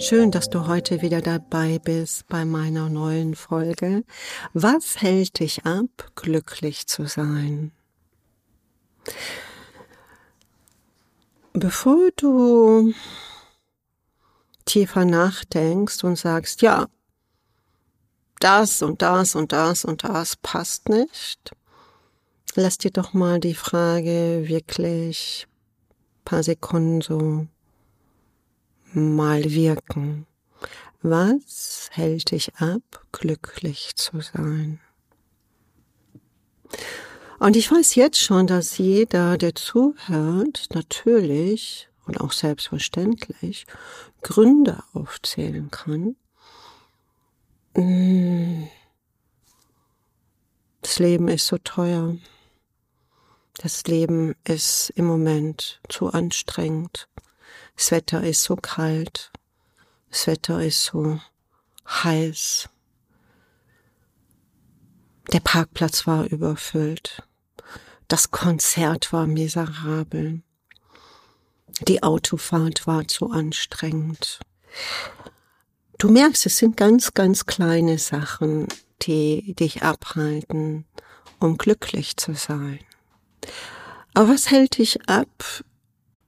Schön, dass du heute wieder dabei bist bei meiner neuen Folge. Was hält dich ab, glücklich zu sein? Bevor du tiefer nachdenkst und sagst, ja, das und das und das und das passt nicht, lass dir doch mal die Frage wirklich paar Sekunden so mal wirken. Was hält dich ab, glücklich zu sein? Und ich weiß jetzt schon, dass jeder, der zuhört, natürlich und auch selbstverständlich Gründe aufzählen kann. Mm. Das Leben ist so teuer. Das Leben ist im Moment zu anstrengend. Das Wetter ist so kalt. Das Wetter ist so heiß. Der Parkplatz war überfüllt. Das Konzert war miserabel. Die Autofahrt war zu anstrengend. Du merkst, es sind ganz, ganz kleine Sachen, die dich abhalten, um glücklich zu sein. Aber was hält dich ab,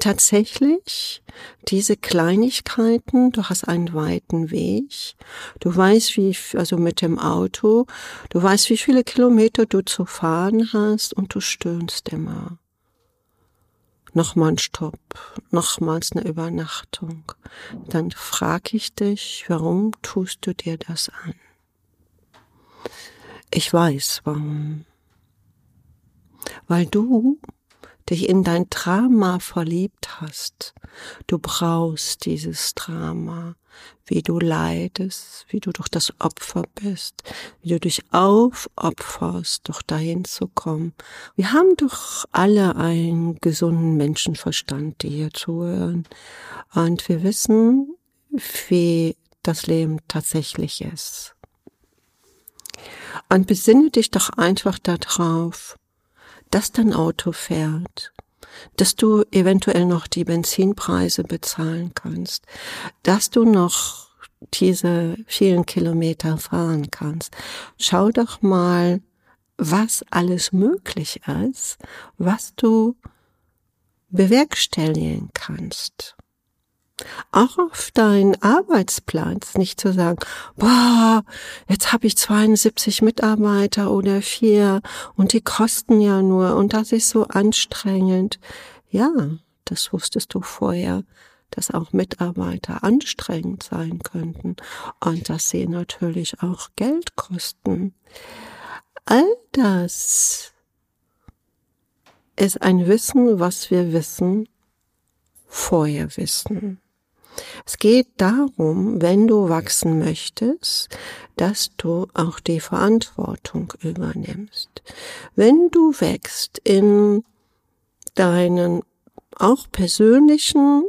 tatsächlich diese Kleinigkeiten, du hast einen weiten Weg, du weißt wie, also mit dem Auto, du weißt wie viele Kilometer du zu fahren hast und du stöhnst immer. Nochmal ein Stopp, nochmals eine Übernachtung. Dann frag ich dich, warum tust du dir das an? Ich weiß warum. Weil du dich in dein Drama verliebt hast. Du brauchst dieses Drama, wie du leidest, wie du durch das Opfer bist, wie du dich aufopferst, doch dahin zu kommen. Wir haben doch alle einen gesunden Menschenverstand, die hier zuhören. Und wir wissen, wie das Leben tatsächlich ist. Und besinne dich doch einfach darauf, dass dein Auto fährt, dass du eventuell noch die Benzinpreise bezahlen kannst, dass du noch diese vielen Kilometer fahren kannst. Schau doch mal, was alles möglich ist, was du bewerkstelligen kannst auch auf deinen Arbeitsplatz, nicht zu sagen, boah, jetzt habe ich 72 Mitarbeiter oder vier und die kosten ja nur und das ist so anstrengend. Ja, das wusstest du vorher, dass auch Mitarbeiter anstrengend sein könnten und dass sie natürlich auch Geld kosten. All das ist ein Wissen, was wir wissen, vorher wissen. Es geht darum, wenn du wachsen möchtest, dass du auch die Verantwortung übernimmst. Wenn du wächst in deinen auch persönlichen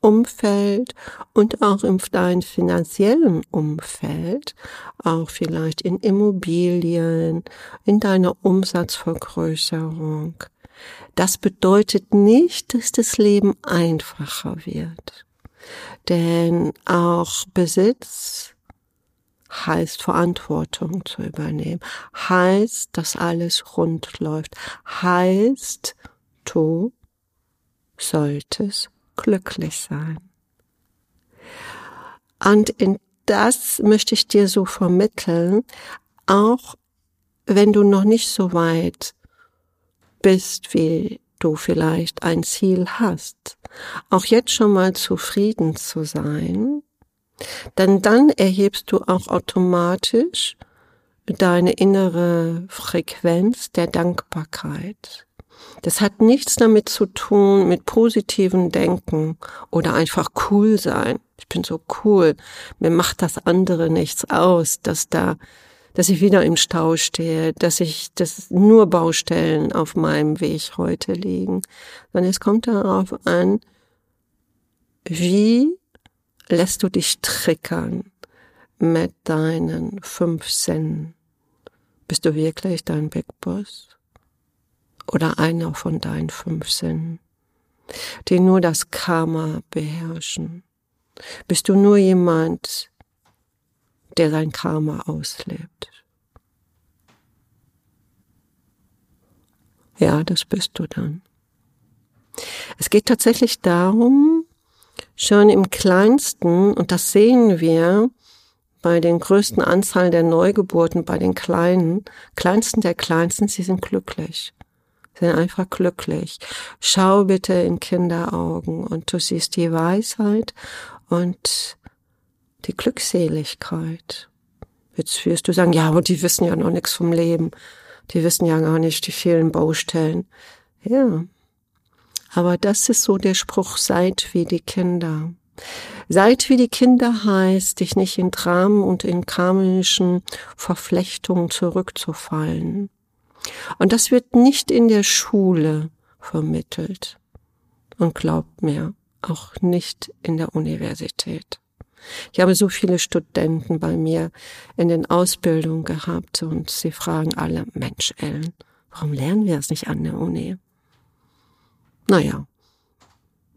Umfeld und auch in deinem finanziellen Umfeld, auch vielleicht in Immobilien, in deiner Umsatzvergrößerung. Das bedeutet nicht, dass das Leben einfacher wird. Denn auch Besitz heißt Verantwortung zu übernehmen, heißt, dass alles rund läuft, heißt, du solltest glücklich sein. Und in das möchte ich dir so vermitteln, auch wenn du noch nicht so weit bist, wie du vielleicht ein Ziel hast, auch jetzt schon mal zufrieden zu sein, denn dann erhebst du auch automatisch deine innere Frequenz der Dankbarkeit. Das hat nichts damit zu tun mit positiven Denken oder einfach cool sein. Ich bin so cool. Mir macht das andere nichts aus, dass da dass ich wieder im Stau stehe, dass ich, dass nur Baustellen auf meinem Weg heute liegen, sondern es kommt darauf an, wie lässt du dich trickern mit deinen fünf Sinnen? Bist du wirklich dein Big Boss? Oder einer von deinen fünf Sinnen, die nur das Karma beherrschen? Bist du nur jemand, der sein Karma auslebt? Ja, das bist du dann. Es geht tatsächlich darum, schon im kleinsten, und das sehen wir bei den größten Anzahl der Neugeburten, bei den kleinen, kleinsten der kleinsten, sie sind glücklich. Sie sind einfach glücklich. Schau bitte in Kinderaugen und du siehst die Weisheit und die Glückseligkeit. Jetzt wirst du sagen, ja, aber die wissen ja noch nichts vom Leben. Die wissen ja gar nicht die vielen Baustellen. Ja, aber das ist so der Spruch, seid wie die Kinder. Seid wie die Kinder heißt, dich nicht in Dramen und in karmischen Verflechtungen zurückzufallen. Und das wird nicht in der Schule vermittelt. Und glaubt mir, auch nicht in der Universität. Ich habe so viele Studenten bei mir in den Ausbildungen gehabt und sie fragen alle, Mensch, Ellen, warum lernen wir es nicht an der Uni? Naja,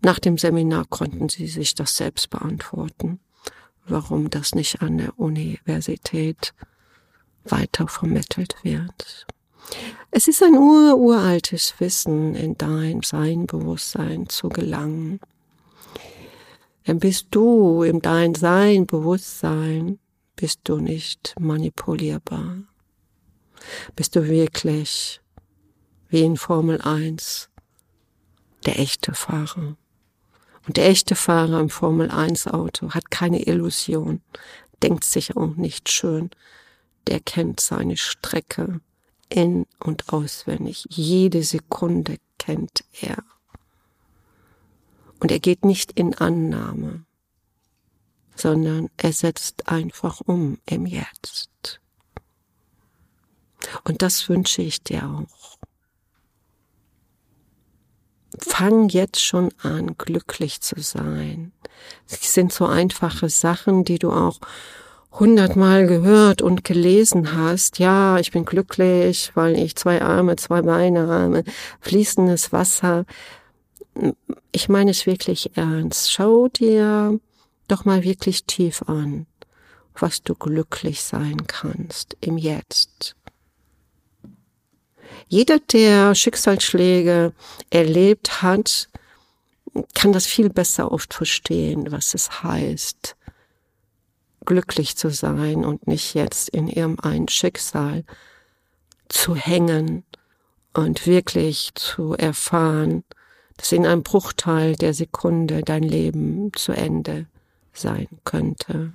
nach dem Seminar konnten sie sich das selbst beantworten, warum das nicht an der Universität weiter vermittelt wird. Es ist ein ur uraltes Wissen, in dein Sein-Bewusstsein zu gelangen. Denn bist du in dein Sein, Bewusstsein, bist du nicht manipulierbar. Bist du wirklich wie in Formel 1 der echte Fahrer. Und der echte Fahrer im Formel 1 Auto hat keine Illusion, denkt sich auch nicht schön. Der kennt seine Strecke in und auswendig. Jede Sekunde kennt er. Und er geht nicht in Annahme, sondern er setzt einfach um im Jetzt. Und das wünsche ich dir auch fang jetzt schon an, glücklich zu sein. Es sind so einfache Sachen, die du auch hundertmal gehört und gelesen hast. Ja, ich bin glücklich, weil ich zwei Arme, zwei Beine habe, fließendes Wasser. Ich meine es wirklich ernst. Schau dir doch mal wirklich tief an, was du glücklich sein kannst im Jetzt. Jeder, der Schicksalsschläge erlebt hat, kann das viel besser oft verstehen, was es heißt, glücklich zu sein und nicht jetzt in irgendein Schicksal zu hängen und wirklich zu erfahren, dass in einem Bruchteil der Sekunde dein Leben zu Ende sein könnte.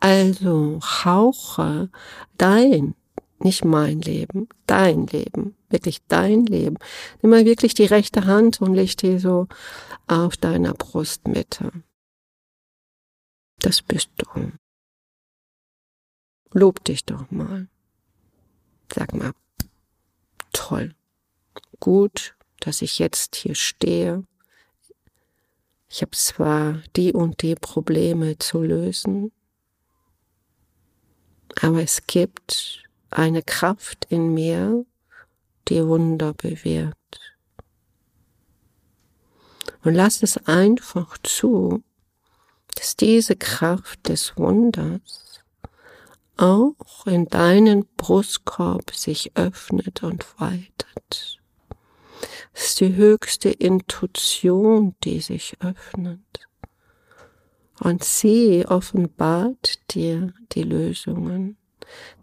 Also hauche dein nicht mein Leben, dein Leben, wirklich dein Leben. Nimm mal wirklich die rechte Hand und leg die so auf deiner Brustmitte. Das bist du. Lob dich doch mal. Sag mal, toll, gut, dass ich jetzt hier stehe. Ich habe zwar die und die Probleme zu lösen, aber es gibt eine Kraft in mir, die Wunder bewirkt. Und lass es einfach zu, dass diese Kraft des Wunders auch in deinen Brustkorb sich öffnet und weitet. Ist die höchste Intuition, die sich öffnet. Und sie offenbart dir die Lösungen.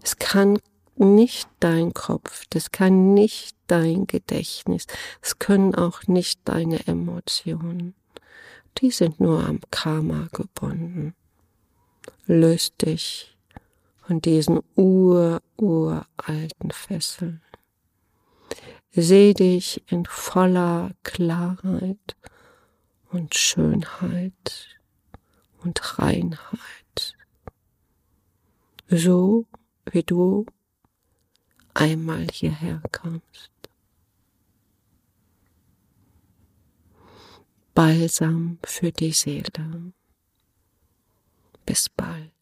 Es kann nicht dein Kopf, das kann nicht dein Gedächtnis, es können auch nicht deine Emotionen. Die sind nur am Karma gebunden. Löst dich von diesen ur, uralten Fesseln. Seh dich in voller Klarheit und Schönheit und Reinheit. So wie du einmal hierher kamst. Balsam für die Seele. Bis bald.